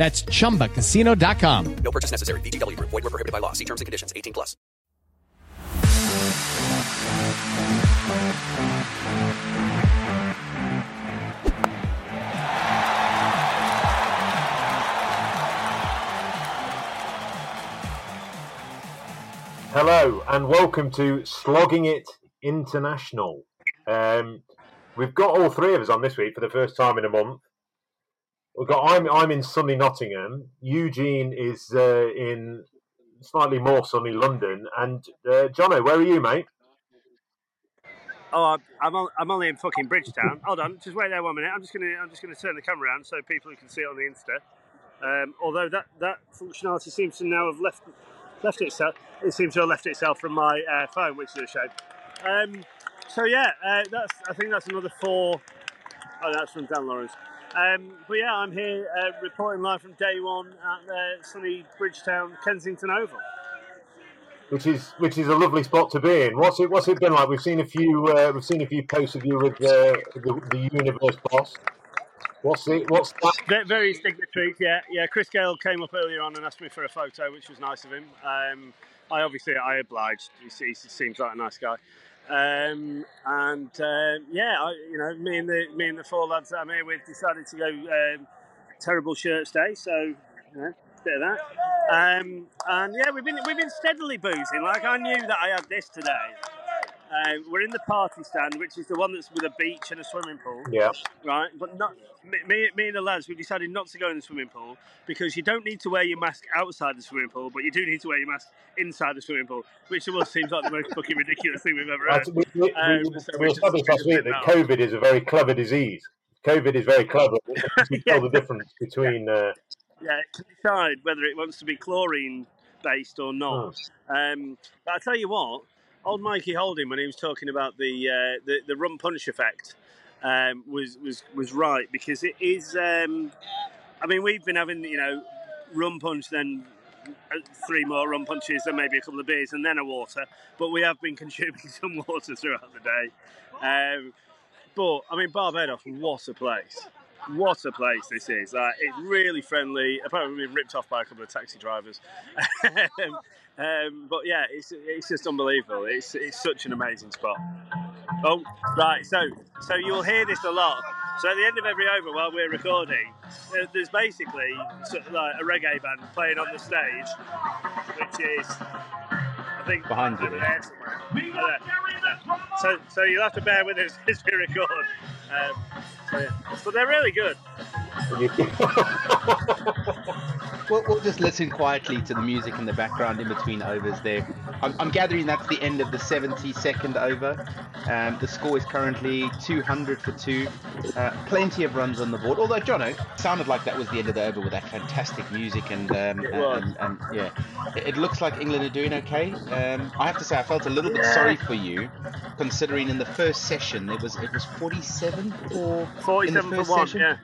That's chumbacasino.com. No purchase necessary. VGW Group. Void where prohibited by law. See terms and conditions. 18 plus. Hello and welcome to Slogging It International. Um, we've got all three of us on this week for the first time in a month. We've got I'm I'm in sunny Nottingham. Eugene is uh, in slightly more sunny London, and uh, Jono, where are you, mate? Oh, I'm- on, I'm only in fucking Bridgetown. Hold on, just wait there one minute. I'm just gonna I'm just gonna turn the camera around so people can see it on the Insta. Um, although that, that functionality seems to now have left left itself, it seems to have left itself from my uh, phone, which is a shame. Um, so yeah, uh, that's I think that's another four. Oh, that's from Dan Lawrence. Um, but yeah, I'm here uh, reporting live from day one at uh, sunny Bridgetown, Kensington Oval. Which is which is a lovely spot to be in. What's it What's it been like? We've seen a few uh, We've seen a few posts of you with uh, the, the Universe boss. What's it What's that? Ve- Very signatory, yeah, yeah. Chris Gayle came up earlier on and asked me for a photo, which was nice of him. Um, I obviously I obliged. He, he seems like a nice guy. Um, and uh, yeah, I, you know, me and the me and the four lads that I'm here with decided to go um, terrible shirts day. So you bit of that. Um, and yeah, we've been we've been steadily boozing. Like I knew that I had this today. Um, we're in the party stand, which is the one that's with a beach and a swimming pool Yeah. right? But not me, me, and the lads. We decided not to go in the swimming pool because you don't need to wear your mask outside the swimming pool, but you do need to wear your mask inside the swimming pool, which to us seems like the most fucking ridiculous thing we've ever heard. we, we, Um, we so we established last week that. COVID is a very clever disease. COVID is very clever. You can tell the difference between. Uh, Yeah, it can decide whether it wants to be chlorine based or not. Um, but I tell you what, old Mikey Holding, when he was talking about the uh, the, the rum punch effect, um, was was was right because it is. Um, I mean, we've been having you know rum punch, then uh, three more rum punches, then maybe a couple of beers, and then a water. But we have been consuming some water throughout the day. Um, but I mean, Barbados, what a place! What a place this is! Like, it's really friendly. Apparently, we've been ripped off by a couple of taxi drivers. um, but yeah, it's it's just unbelievable. It's it's such an amazing spot. Oh, right. So so you'll hear this a lot. So at the end of every over, while we're recording, there's basically sort of like a reggae band playing on the stage, which is I think Behind you, over there somewhere. There. Yeah. So so you'll have to bear with us as we record. Um, so, yeah. But they're really good. We'll, we'll just listen quietly to the music in the background in between overs there. I'm, I'm gathering that's the end of the 72nd over. Um, the score is currently 200 for two. Uh, plenty of runs on the board. Although, Jono, sounded like that was the end of the over with that fantastic music. And, um, and, and yeah, it, it looks like England are doing okay. Um, I have to say, I felt a little bit sorry for you, considering in the first session it was it was 47 for in the 47 for one, session. yeah.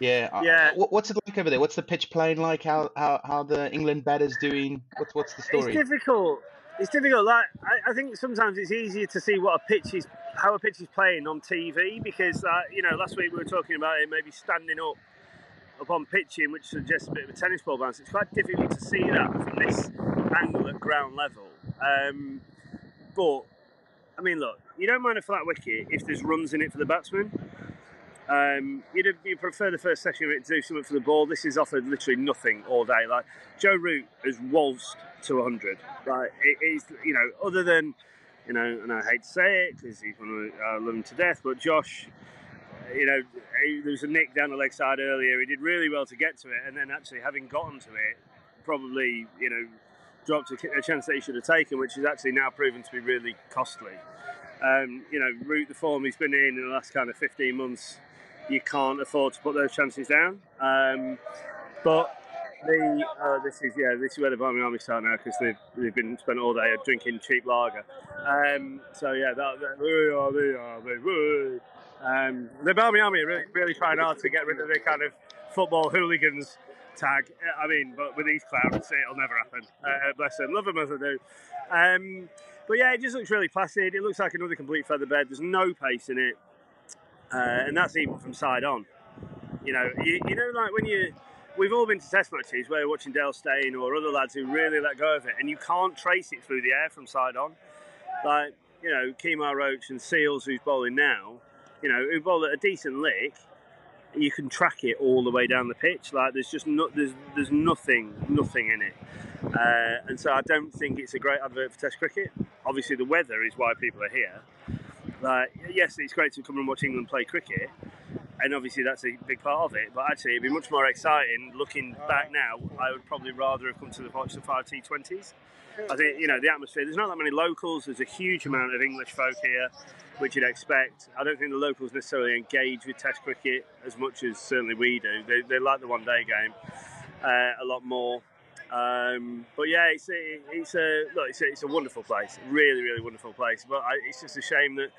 Yeah. Yeah. What, what's it like over there? What's the pitch playing like? How how how the England batters doing? What's what's the story? It's difficult. It's difficult. Like I, I think sometimes it's easier to see what a pitch is, how a pitch is playing on TV because uh, you know last week we were talking about it maybe standing up upon pitching, which suggests a bit of a tennis ball bounce. It's quite difficult to see that from this angle at ground level. Um, but I mean, look, you don't mind a flat wicket if there's runs in it for the batsman. Um, you'd, you prefer the first session of it to do something for the ball. This is offered literally nothing all day. Like Joe Root has waltzed to 100. Like it is, you know, other than, you know, and I hate to say it because he's one of, I love him to death, but Josh, you know, he, there was a nick down the leg side earlier. He did really well to get to it, and then actually having gotten to it, probably, you know, dropped a, a chance that he should have taken, which is actually now proven to be really costly. Um, you know, Root, the form he's been in in the last kind of 15 months, you can't afford to put those chances down. Um, but the uh, this is yeah this is where the Barmy Army start now because they've, they've been spent all day drinking cheap lager. Um, so yeah, that, that, we are, are. Um, the Barmy Army are really, really trying hard to get rid of the kind of football hooligans tag. I mean, but with these clowns, it'll never happen. Uh, bless them, love them as I do. Um, but yeah, it just looks really placid. It looks like another complete feather bed. There's no pace in it, uh, and that's even from side on. You know, you, you know, like when you, we've all been to test matches where you're watching Dale Steyn or other lads who really let go of it, and you can't trace it through the air from side on. Like you know, Kemar Roach and Seales, who's bowling now, you know, who bowl at a decent lick, you can track it all the way down the pitch. Like there's just no, there's there's nothing nothing in it, uh, and so I don't think it's a great advert for Test cricket. Obviously, the weather is why people are here. Like yes, it's great to come and watch England play cricket, and obviously that's a big part of it. But actually, it'd be much more exciting looking back now. I would probably rather have come to the the five T20s. I think you know the atmosphere. There's not that many locals. There's a huge amount of English folk here, which you'd expect. I don't think the locals necessarily engage with Test cricket as much as certainly we do. They, they like the one-day game uh, a lot more. Um, but yeah, it's a, it's a look, it's a, it's a wonderful place, really, really wonderful place. But I, it's just a shame that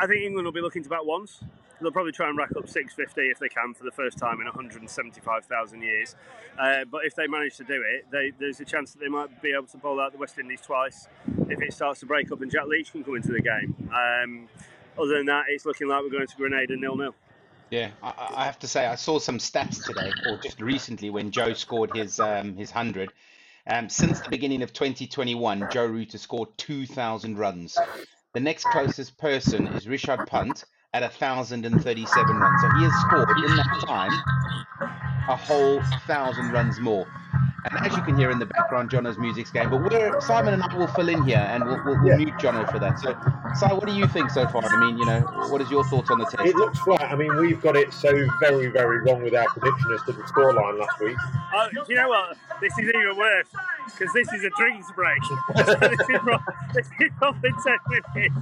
I think England will be looking to bat once. They'll probably try and rack up 650 if they can for the first time in 175,000 years. Uh, but if they manage to do it, they, there's a chance that they might be able to bowl out the West Indies twice if it starts to break up and Jack Leach can come into the game. Um, other than that, it's looking like we're going to Grenada nil nil. Yeah, I, I have to say I saw some stats today, or just recently when Joe scored his um, his hundred. Um, since the beginning of 2021, Joe Root has scored 2,000 runs. The next closest person is Rishabh Pant at 1,037 runs. So he has scored in that time a whole thousand runs more. And as you can hear in the background, Jono's music's game. But we're, Simon and I will fill in here and we'll, we'll, we'll mute Jono for that. So, Si, what do you think so far? I mean, you know, what is your thoughts on the test? It looks flat. I mean, we've got it so very, very wrong with our prediction as to the scoreline last week. Oh, do you know what? This is even worse because this is a drinks break. so this, is pro- this is probably 10 minutes.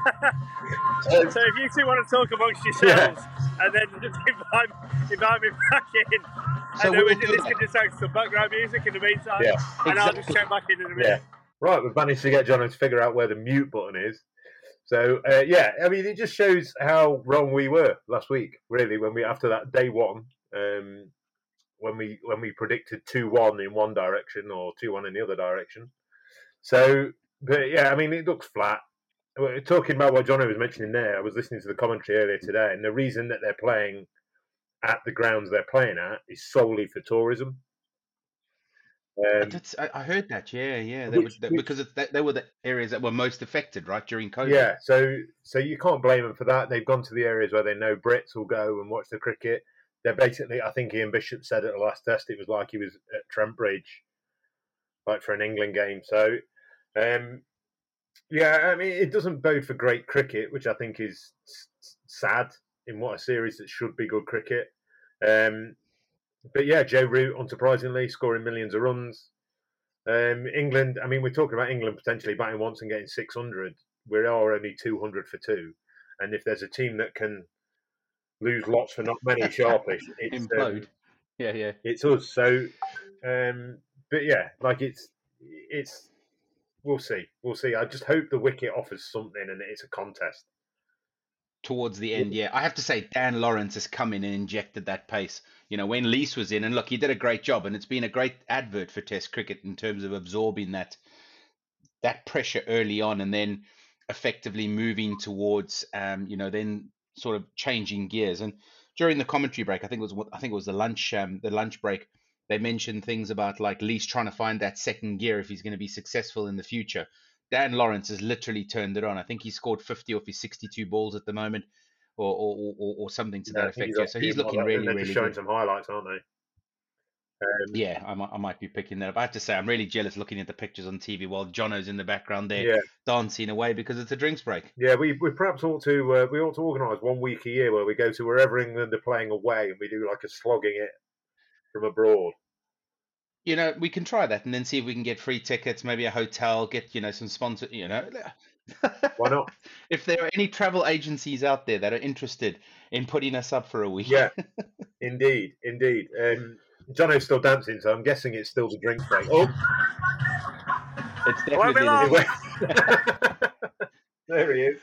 so if you two want to talk amongst yourselves and then just invite, invite me back in, So and then we, do this that. can just have some background music in the meantime, Yeah, and I'll just check back in in a minute. Yeah. Right, we've managed to get John to figure out where the mute button is. So uh, yeah, I mean, it just shows how wrong we were last week. Really, when we after that day one, um, when we when we predicted two one in one direction or two one in the other direction. So, but yeah, I mean, it looks flat. Talking about what Johnny was mentioning there, I was listening to the commentary earlier today, and the reason that they're playing at the grounds they're playing at is solely for tourism. I, Um, did, I, I heard that. Yeah, yeah. They Which- were, that, because it's, that, they were the areas that were most affected, right, during COVID. Yeah, so so you can't blame them for that. They've gone to the areas where they know Brits will go and watch the cricket. They're basically, I think Ian Bishop said at the last test, it was like he was at Trent Bridge, like for an England game. So, um, yeah, I mean, it doesn't bode for great cricket, which I think is sad in what a series that should be good cricket. Um, but yeah, Joe Root, unsurprisingly, scoring millions of runs. Um, England, I mean, we're talking about England potentially batting once and getting 600. We are only 200 for two. And if there's a team that can lose lots for not many sharpish, it's, um, Implode. Yeah, yeah. it's us. So, um, but yeah, like it's, it's, we'll see. We'll see. I just hope the wicket offers something and it's a contest. towards the end. Yeah, I have to say Dan Lawrence has come in and injected that pace. You know, when Lees was in, and look, he did a great job, and it's been a great advert for Test cricket in terms of absorbing that that pressure early on, and then effectively moving towards, um, you know, then sort of changing gears. And during the commentary break, I think it was I think it was the lunch um, the lunch break. They mentioned things about like Lees trying to find that second gear if he's going to be successful in the future. Dan Lawrence has literally turned it on. I think he scored 50 off his 62 balls at the moment, or or, or, or something to that effect. Yeah, so he's looking really, they're really just showing good. some highlights, aren't they? Um, Yeah, I might, I might be picking that up. I have to say, I'm really jealous looking at the pictures on TV while Jono's in the background there Yeah. dancing away because it's a drinks break. Yeah, we, we perhaps ought to uh, we ought to organise one week a year where we go to wherever England are playing away and we do like a slogging it from abroad. You know, we can try that and then see if we can get free tickets, maybe a hotel, get you know some sponsor. You know, Why not? if there are any travel agencies out there that are interested in putting us up for a week, Yeah, indeed, indeed. Um, Jono's still dancing, so I'm guessing it's still the drink break. Oh, it's Won't be definitely. long. there he is.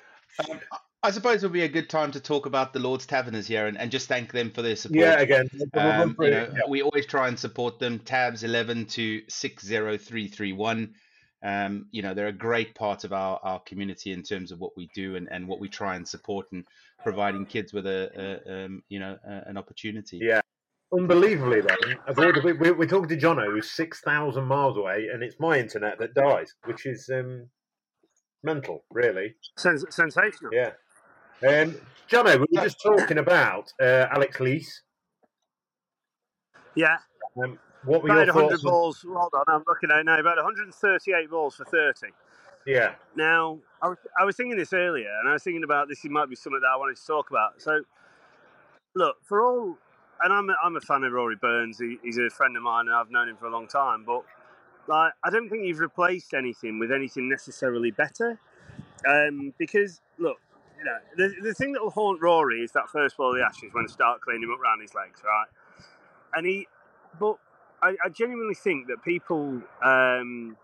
Um, I suppose it would be a good time to talk about the Lord's Taverners here and, and just thank them for their support. Yeah, again, we'll Um, you know, yeah. we always try and support them. Tabs eleven to six zero three three one. Um, you know, they're a great part of our, our community in terms of what we do and, and what we try and support and providing kids with a, a um, you know a, an opportunity. Yeah. Unbelievably, then, of all the, we, we- we're talking to Jono, who's 6,000 miles away, and it's my internet that dies, which is um, mental, really. Sens- sensational. Yeah. Um, Jono, we were just talking about uh, Alex Lees. Yeah. Um, what were About your 100 thoughts? on- balls. Hold on, I'm looking at it now. About 138 balls for 30. Yeah. Now, I was, I was thinking this earlier, and I was thinking about this. It might be something that I wanted to talk about. So, look, for all, and I'm a, I'm a fan of Rory Burns. He, he's a friend of mine, and I've known him for a long time. But like, I don't think you've replaced anything with anything necessarily better. Um, because look, you know, the, the thing that will haunt Rory is that first ball of the Ashes when I start cleaning him up round his legs, right? And he, but I, I genuinely think that people. Um,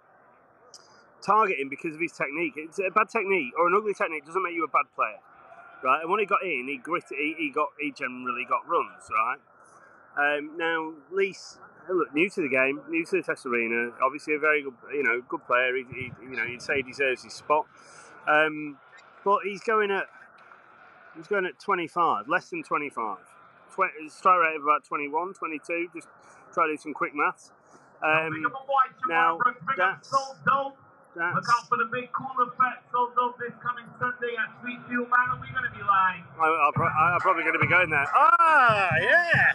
target him because of his technique. It's a bad technique or an ugly technique doesn't make you a bad player, right? And when he got in, he grit, he, he got, he generally got runs, right? Um, now, Lees, look, new to the game, new to the Test arena, obviously a very good, you know, good player. He, he you know, you'd say he deserves his spot, um, but he's going at, he's going at 25, less than 25. Tw- strike rate of about 21, 22. Just try to do some quick maths. Um, now, that's, that's Look out for the big cool effect of of this coming Sunday at Sweetfield Manor. We're going to be live. I, I'll pro- I'm probably going to be going there. Ah, yeah.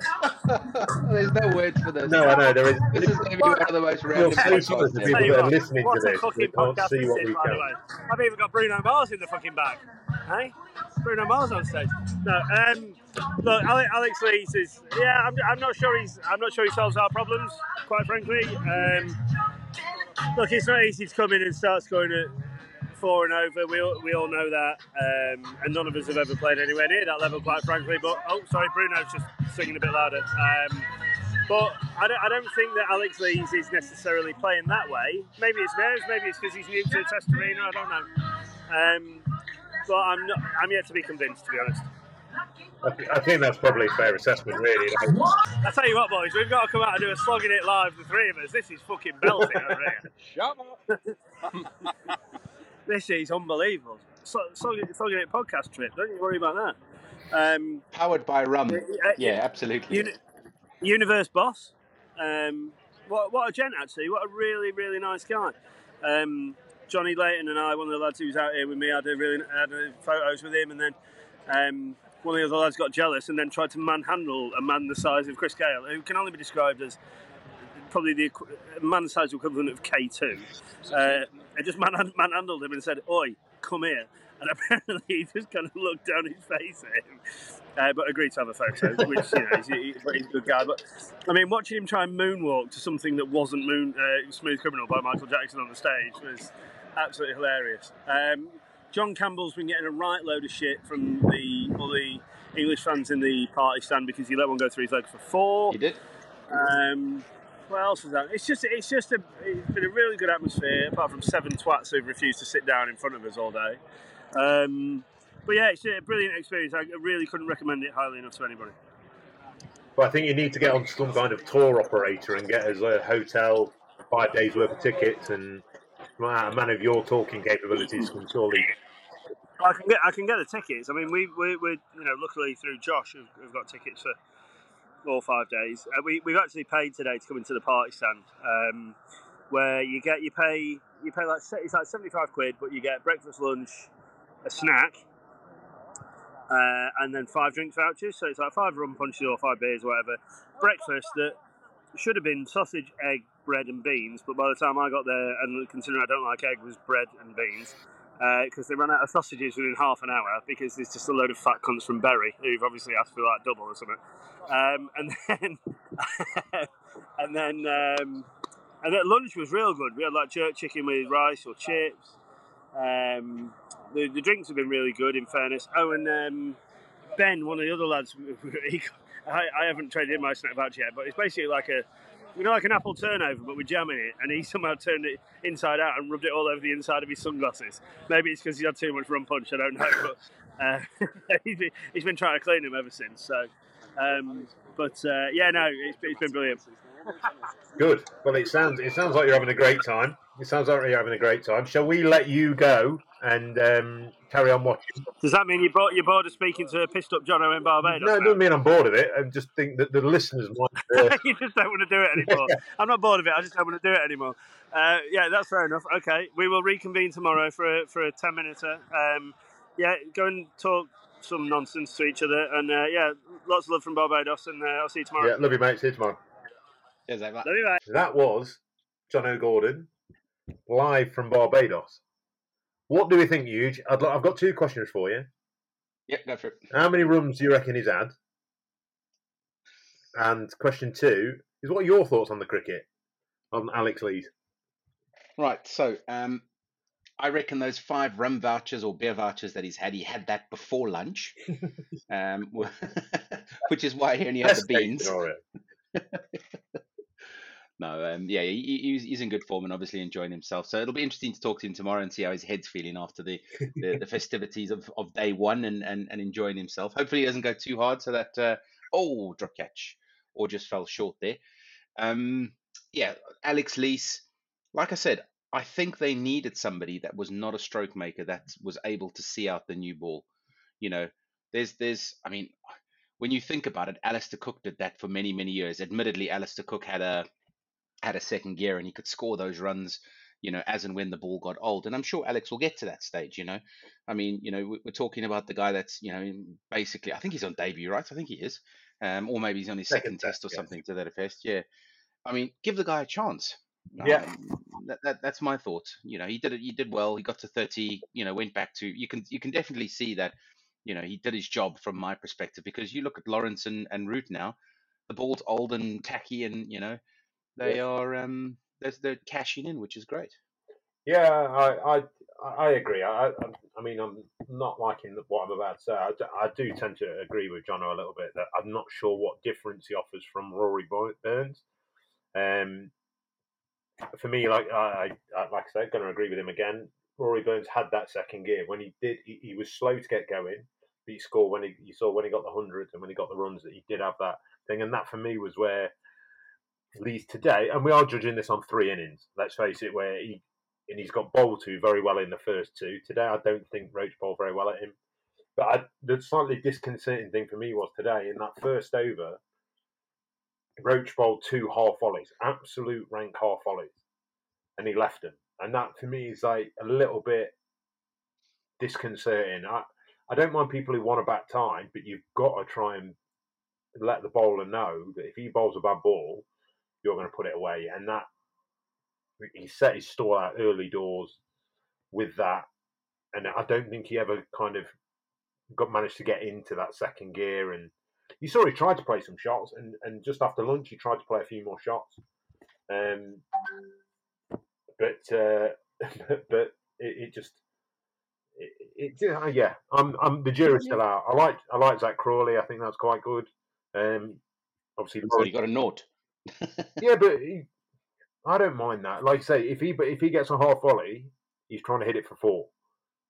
There's no words for this. No, I know, there is. This is going to be one of the most You'll random see podcasts the people you that are what, listening what to this. They can't see this what is, we by the can. I've even got Bruno Mars in the fucking bag. Hey? Bruno Mars on stage. No, um, look, Ale- Alex Lees is. Yeah, I'm, I'm not sure he's. I'm not sure he solves our problems. Quite frankly, um, look, it's not easy to come in and start scoring at four and over. We all, we all know that, um, and none of us have ever played anywhere near that level, quite frankly. But oh, sorry, Bruno's just singing a bit louder. Um, but I don't, I don't think that Alex Lees is necessarily playing that way. Maybe it's nerves, maybe it's because he's new to the Test arena. I don't know. Um, but I'm not. I'm yet to be convinced, to be honest. I, th- I think that's probably a fair assessment, really. I tell you what, boys, we've got to come out and do a slogging it live, the three of us. This is fucking belting over here. Shut up. this is unbelievable. So, slogging, slogging it podcast trip. Don't you worry about that. Um, Powered by rum. uh, Yeah, absolutely. Uni- Universe boss. Um, what, what a gent, actually. What a really, really nice guy. Um, Johnny Layton and I, one of the lads who was out here with me, had a really had a photos with him, and then um, one of the other lads got jealous and then tried to manhandle a man the size of Chris Gayle, who can only be described as probably the man size equivalent of K2. Uh, I just man- manhandled him and said, "Oi, come here." And apparently he just kind of looked down his face at him, uh, but agreed to have a photo, which you know he's, he- he's a good guy. But I mean, watching him try and moonwalk to something that wasn't moon uh, "Smooth Criminal" by Michael Jackson on the stage was absolutely hilarious. Um, John Campbell's been getting a right load of shit from the all the English fans in the party stand because he let one go through his leg for four. He did. Um, What else was that? It's just, it's just a, it's been a really good atmosphere. Apart from seven twats who've refused to sit down in front of us all day. Um, but yeah, it's a brilliant experience. I really couldn't recommend it highly enough to anybody. But I think you need to get on some kind of tour operator and get us a hotel, five days worth of tickets, and a man of your talking capabilities can surely. I can get, I can get the tickets. I mean, we, we, we you know, luckily through Josh, we've, we've got tickets for all five days. Uh, we, we've actually paid today to come into the party stand, um, where you get, you pay, you pay like it's like seventy five quid, but you get breakfast, lunch, a snack, uh, and then five drink vouchers. So it's like five rum punches or five beers, or whatever. Breakfast that should have been sausage, egg, bread, and beans, but by the time I got there, and considering I don't like egg, was bread and beans. Because uh, they ran out of sausages within half an hour because there's just a load of fat cunts from Bury who've obviously asked for like double or something. Um, and then, and then, um, and then lunch was real good. We had like jerk chicken with rice or chips. Um, the, the drinks have been really good, in fairness. Oh, and um, Ben, one of the other lads, he, I, I, haven't traded in my snack voucher yet, but it's basically like a, you know, like an apple turnover, but with jam in it. And he somehow turned it inside out and rubbed it all over the inside of his sunglasses. Maybe it's because he had too much rum punch. I don't know, but uh, he's been trying to clean him ever since. So, um, but uh, yeah, no, it's, it's been brilliant. Good. Well, it sounds it sounds like you're having a great time. It sounds like you're having a great time. Shall we let you go and um, carry on watching? Does that mean you bought you're bored of speaking to a pissed up Jono in Barbados? No, it doesn't mean I'm bored of it. I just think that the listeners might. Uh... you just don't want to do it anymore. I'm not bored of it. I just don't want to do it anymore. Uh, yeah, that's fair enough. Okay, we will reconvene tomorrow for a, for a ten minute. Um, yeah, go and talk some nonsense to each other, and uh, yeah, lots of love from Barbados, and uh, I'll see you tomorrow. Yeah, love you, mate. See you tomorrow. Cheers, mate. Love you, mate. That was Jono Gordon live from Barbados. What do we think, Huge? i have got two questions for you. Yep, go for it. How many rooms do you reckon he's had? And question two is what are your thoughts on the cricket on Alex Lees? Right, so um, I reckon those five rum vouchers or beer vouchers that he's had, he had that before lunch, um, which is why he only had the beans. no, um, yeah, he, he's, he's in good form and obviously enjoying himself. So it'll be interesting to talk to him tomorrow and see how his head's feeling after the, the, the festivities of, of day one and, and, and enjoying himself. Hopefully, he doesn't go too hard so that, uh, oh, drop catch, or just fell short there. Um, yeah, Alex Lees, like I said, I think they needed somebody that was not a stroke maker that was able to see out the new ball. You know, there's, there's, I mean, when you think about it, Alastair Cook did that for many, many years. Admittedly, Alastair Cook had a had a second gear and he could score those runs, you know, as and when the ball got old. And I'm sure Alex will get to that stage, you know. I mean, you know, we're talking about the guy that's, you know, basically, I think he's on debut, right? I think he is. Um, or maybe he's on his second, second test or yes. something to that effect. Yeah. I mean, give the guy a chance. Yeah, um, that, that, that's my thought. You know, he did it. He did well. He got to thirty. You know, went back to. You can you can definitely see that. You know, he did his job from my perspective because you look at Lawrence and, and Root now, the ball's old and tacky, and you know, they yeah. are um they're, they're cashing in, which is great. Yeah, I I, I agree. I, I, I mean I'm not liking what I'm about to say. I, I do tend to agree with Jono a little bit that I'm not sure what difference he offers from Rory Burns. Um, for me, like I, I like I said, going to agree with him again. Rory Burns had that second gear when he did. He, he was slow to get going, but he scored when he you saw when he got the hundreds and when he got the runs that he did have that thing. And that for me was where Lees today, and we are judging this on three innings. Let's face it, where he and he's got bowled to very well in the first two. Today, I don't think Roach bowled very well at him. But I, the slightly disconcerting thing for me was today in that first over, Roach bowled two half volleys, absolute rank half volleys, and he left them. And that for me is like a little bit disconcerting. I, I don't mind people who want a bat time, but you've got to try and let the bowler know that if he bowls a bad ball, you're going to put it away. And that he set his stall out early doors with that, and I don't think he ever kind of got managed to get into that second gear and you saw he tried to play some shots, and, and just after lunch he tried to play a few more shots. Um, but uh, but it, it just it, it, uh, yeah, I'm I'm the jury's still out. I like I like Zak Crawley. I think that's quite good. Um, obviously, so you got a note. Yeah, but he, I don't mind that. Like I say, if he but if he gets a half volley, he's trying to hit it for four.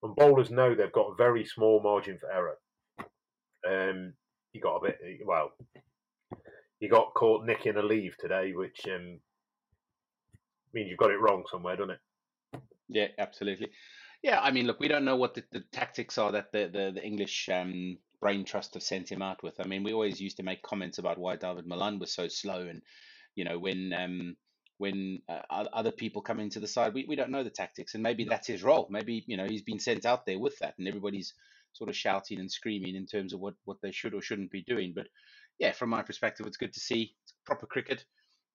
And bowlers know they've got a very small margin for error. Um, he got a bit well. He got caught nicking a leave today, which um, means you've got it wrong somewhere, doesn't it? Yeah, absolutely. Yeah, I mean, look, we don't know what the, the tactics are that the the, the English um, brain trust have sent him out with. I mean, we always used to make comments about why David Malan was so slow, and you know when um, when uh, other people come into the side, we, we don't know the tactics, and maybe that's his role. Maybe you know he's been sent out there with that, and everybody's sort of shouting and screaming in terms of what what they should or shouldn't be doing. But yeah, from my perspective, it's good to see it's proper cricket.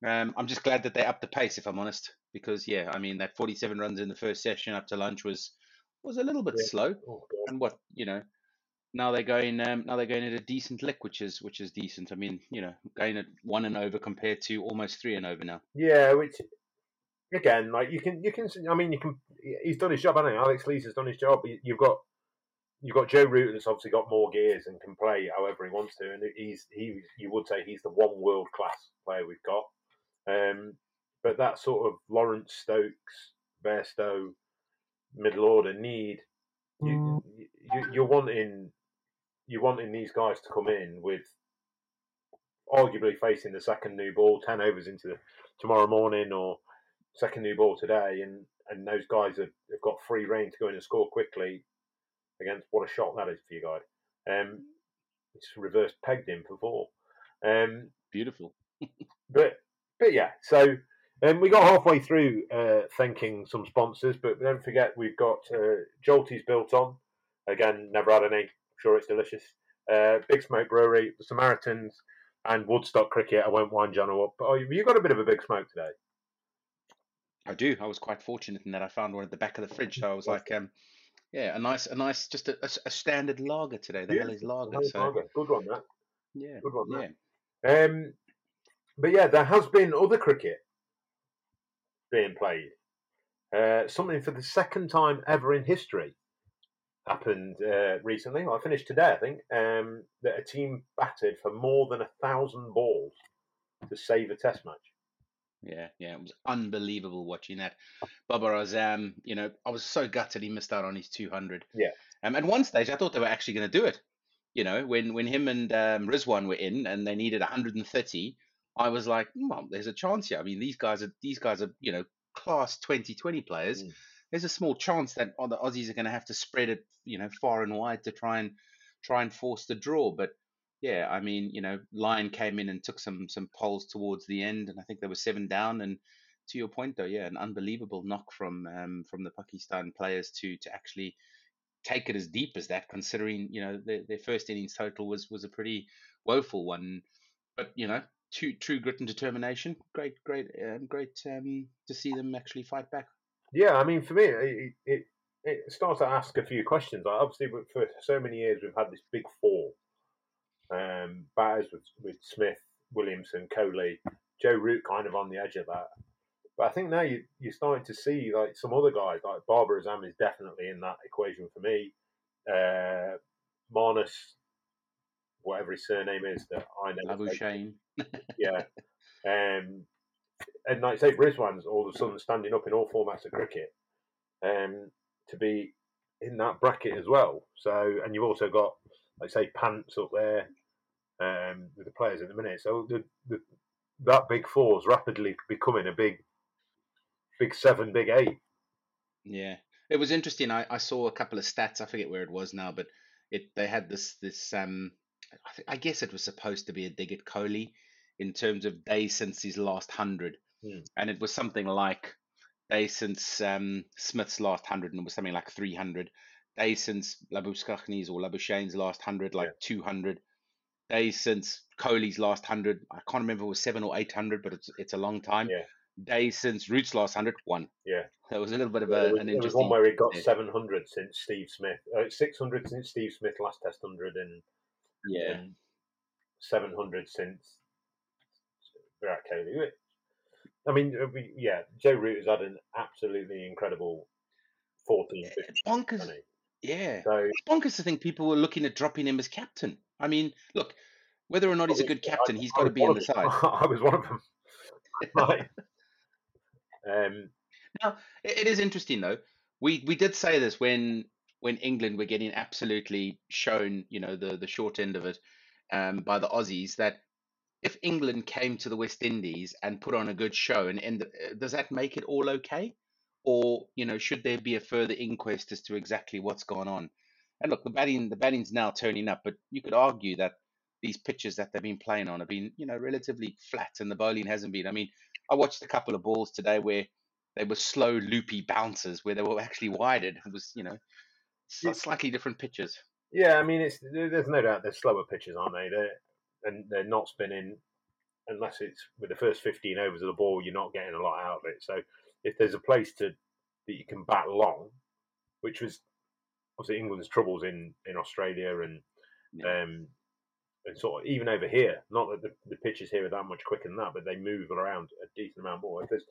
Um, I'm just glad that they upped the pace, if I'm honest, because yeah, I mean that 47 runs in the first session up to lunch was was a little bit yeah. slow. Oh, and what you know, now they're going um, now they're going at a decent lick, which is which is decent. I mean, you know, going at one and over compared to almost three and over now. Yeah, which again, like you can you can I mean you can he's done his job, hasn't he? Alex Lees has done his job. You've got you've got Joe Root that's obviously got more gears and can play however he wants to, and he's he you would say he's the one world class player we've got. Um, but that sort of Lawrence Stokes, Bairstow, middle order need you, mm. you you're wanting you're wanting these guys to come in with arguably facing the second new ball, ten overs into the, tomorrow morning or second new ball today, and and those guys have, have got free reign to go in and score quickly against what a shot that is for you guys. Um, it's reverse pegged him for four. Um, Beautiful. but but yeah, so um, we got halfway through uh, thanking some sponsors, but don't forget we've got uh, Jolty's built on. Again, never had any. Sure, it's delicious. Uh, Big Smoke Brewery, the Samaritans, and Woodstock Cricket. I won't wind John up. But oh, you got a bit of a big smoke today. I do. I was quite fortunate in that I found one at the back of the fridge. So I was like, um, yeah, a nice, a nice, just a, a, standard lager today. The yeah, hell is lager? So. lager. Good one, that. Yeah, good one. That. Yeah. Um, but yeah, there has been other cricket being played. Uh, something for the second time ever in history happened uh, recently. Well, I finished today, I think. Um, that a team batted for more than a thousand balls to save a Test match. Yeah, yeah, it was unbelievable watching that. Babar Azam, you know, I was so gutted he missed out on his 200. Yeah. Um, at one stage, I thought they were actually going to do it. You know, when when him and um, Rizwan were in and they needed 130, I was like, well, there's a chance here. I mean, these guys are these guys are you know class 2020 players. Mm. There's a small chance that oh, the Aussies are going to have to spread it you know far and wide to try and try and force the draw. But yeah, I mean, you know, Lyon came in and took some some poles towards the end, and I think there were seven down. And to your point, though, yeah, an unbelievable knock from um, from the Pakistan players to to actually take it as deep as that, considering you know their, their first innings total was was a pretty woeful one. But you know, true, true grit and determination. Great, great, um, great um, to see them actually fight back. Yeah, I mean, for me, it, it, it starts to ask a few questions. Like obviously, for so many years, we've had this big four um, batters with, with Smith, Williamson, Kohli, Joe Root kind of on the edge of that. But I think now you, you're starting to see like some other guys, like Babar Azam is definitely in that equation for me. Uh, Marnus, whatever his surname is that I know. Shane. yeah. Um, and like say, Rizwan's all of a sudden standing up in all formats of cricket um, to be in that bracket as well. So, and you've also got, like say, Pants up there um, with the players at the minute. So the, the, that big four is rapidly becoming a big, big seven, big eight. Yeah, it was interesting. I, I saw a couple of stats. I forget where it was now, but it they had this this um I, I guess it was supposed to be a dig at Kohli in terms of days since his last hundred, mm. and it was something like days since um, Smith's last hundred, and it was something like three hundred. Days since Labuschagney's or Labuschagne's last hundred, like yeah. two hundred. Days since Kohli's last hundred, I can't remember it was seven or eight hundred, but it's it's a long time. Yeah. Days since Root's last hundred, one. Yeah, that was a little bit of a, yeah, was, an interesting. one where he got seven hundred since Steve Smith, uh, six hundred since Steve Smith last Test hundred, and yeah, seven hundred since Virat Kohli. I mean, uh, yeah, Joe Root has had an absolutely incredible 14, 15, bonkers. Yeah, so, bonkers to think people were looking at dropping him as captain. I mean, look, whether or not he's a good captain, he's got to be in the side. I was one of them. like, um, now it is interesting though. We we did say this when when England were getting absolutely shown, you know, the the short end of it um, by the Aussies that if England came to the West Indies and put on a good show, and, and uh, does that make it all okay? Or you know, should there be a further inquest as to exactly what's gone on? And look, the batting the batting's now turning up, but you could argue that these pitches that they've been playing on have been you know relatively flat, and the bowling hasn't been. I mean, I watched a couple of balls today where they were slow, loopy bounces where they were actually widened. It was you know slightly different pitches. Yeah, I mean, it's there's no doubt they're slower pitches, aren't they? They're and they're not spinning unless it's with the first 15 overs of the ball. You're not getting a lot out of it. So if there's a place to that you can bat long, which was obviously England's troubles in in Australia and yeah. um, and sort of even over here. Not that the, the pitches here are that much quicker than that, but they move around a decent amount more. If there's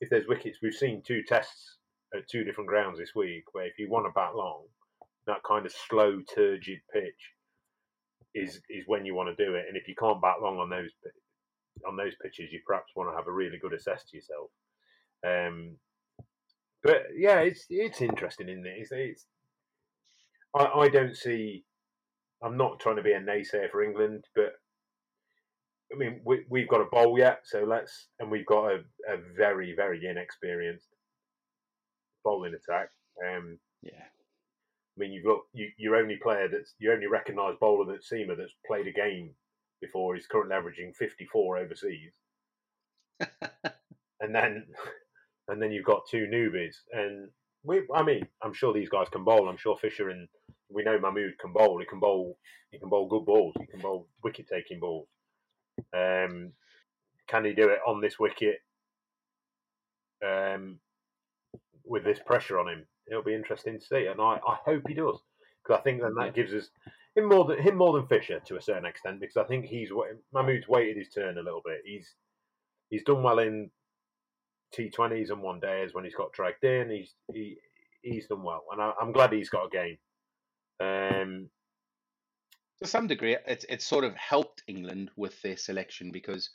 if there's wickets, we've seen two tests at two different grounds this week where if you want to bat long, that kind of slow, turgid pitch is is when you want to do it. And if you can't bat long on those on those pitches, you perhaps want to have a really good assess to yourself. Um, but yeah, it's it's interesting, isn't it? It's, it's I, I don't see. I'm not trying to be a naysayer for England, but I mean we we've got a bowl yet, so let's and we've got a, a very very inexperienced bowling attack. Um, yeah. I mean, you've got you, your only player that's your only recognised bowler that's Seamer that's played a game before. He's currently averaging 54 overseas, and then and then you've got two newbies. And we, I mean, I'm sure these guys can bowl. I'm sure Fisher and we know Mahmood can bowl. He can bowl. He can bowl good balls. He can bowl wicket taking balls. Um, can he do it on this wicket? Um, with this pressure on him, it'll be interesting to see, and I, I hope he does because I think then that gives us him more than him more than Fisher to a certain extent because I think he's Mahmood's waited his turn a little bit. He's he's done well in T20s and one days when he's got dragged in. He's he he's done well, and I, am glad he's got a game. Um, to some degree, it's it's sort of helped England with their selection because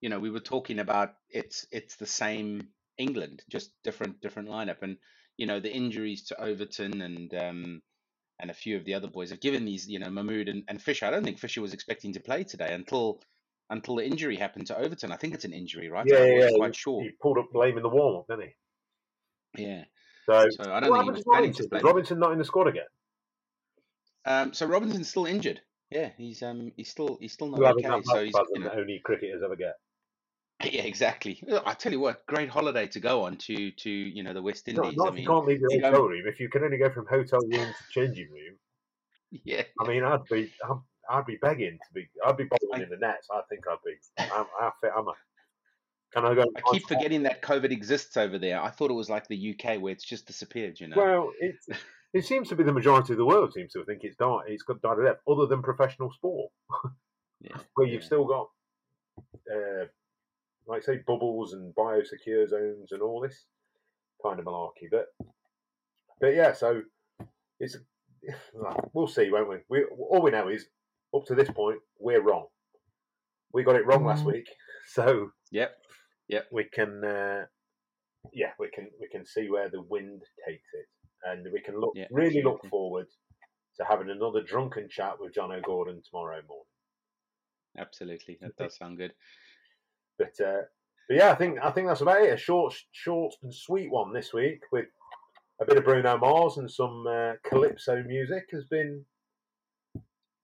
you know we were talking about it's it's the same England, just different different lineup, and you know the injuries to Overton and um, and a few of the other boys have given these you know Mahmood and, and Fisher. I don't think Fisher was expecting to play today until until the injury happened to Overton. I think it's an injury, right? Yeah, yeah, quite he, sure. He pulled up blame in the warm up, didn't he? Yeah. So, so I don't think he was planning to play. Robinson not in the squad again? Um, so Robinson's still injured. Yeah, he's um he's still he's still not okay. So he's you know, only cricketers ever get. Yeah, exactly. I tell you what, great holiday to go on to to you know the West Indies. not I mean, you can't leave your you hotel room if you can only go from hotel room to changing room. Yeah, I mean, I'd be, I'd, I'd be begging to be, I'd be bowling in the nets. I think I'd be. I'm, how fit am I? Can I go? I keep forgetting that COVID exists over there. I thought it was like the UK where it's just disappeared. You know. Well, it it seems to be the majority of the world seems to think it's died. It's got died of death, other than professional sport, yeah. where you've still got, uh, like say, bubbles and biosecure zones and all this kind of malarkey. But but yeah, so it's well, see, won't we? we? All we know is up to this point we're wrong. We got it wrong last Mm. week, so Yep. Yep. we can uh, yeah we can we can see where the wind takes it, and we can look Yeah, really look forward to having another drunken chat with Jono Gordon tomorrow morning. Absolutely, that does sound good. But uh, but yeah, I think I think that's about it. A short short and sweet one this week with a bit of Bruno Mars and some uh, calypso music has been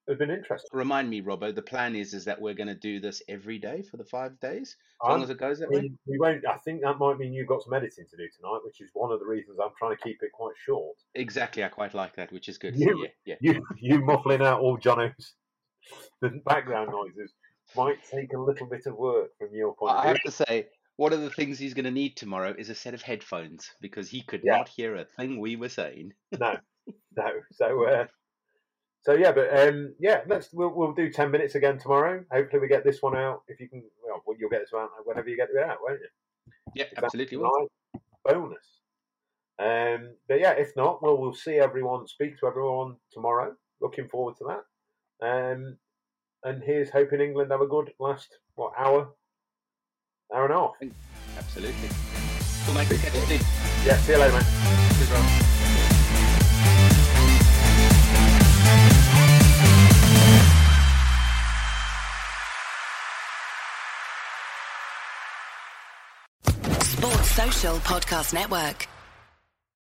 has been interesting. Remind me, Robbo. The plan is is that we're going to do this every day for the five days, as long as it goes that way. we won't. I think that might mean you've got some editing to do tonight, which is one of the reasons I'm trying to keep it quite short. Exactly. I quite like that, which is good. You, yeah, yeah. you, you muffling out all Jono's the background noises might take a little bit of work from your point I of view. I have to say, one of the things he's going to need tomorrow is a set of headphones because he could Yeah. not hear a thing we were saying. no, no. So, uh, so yeah, but um, yeah, let's we'll, we'll do ten minutes again tomorrow. Hopefully, we get this one out. If you can, well, you'll get this one out whenever you get it out, won't you? Yeah, If absolutely. will. bonus. Um, but yeah, if not, well, we'll see everyone, speak to everyone tomorrow. Looking forward to that. Um, and here's hoping England have a good last what hour. Hour and a half. Absolutely. Cool, mate. Catch you soon. Yeah, see you later, mate. Cheers, Rob. Sports Social Podcast Network.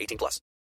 18 plus.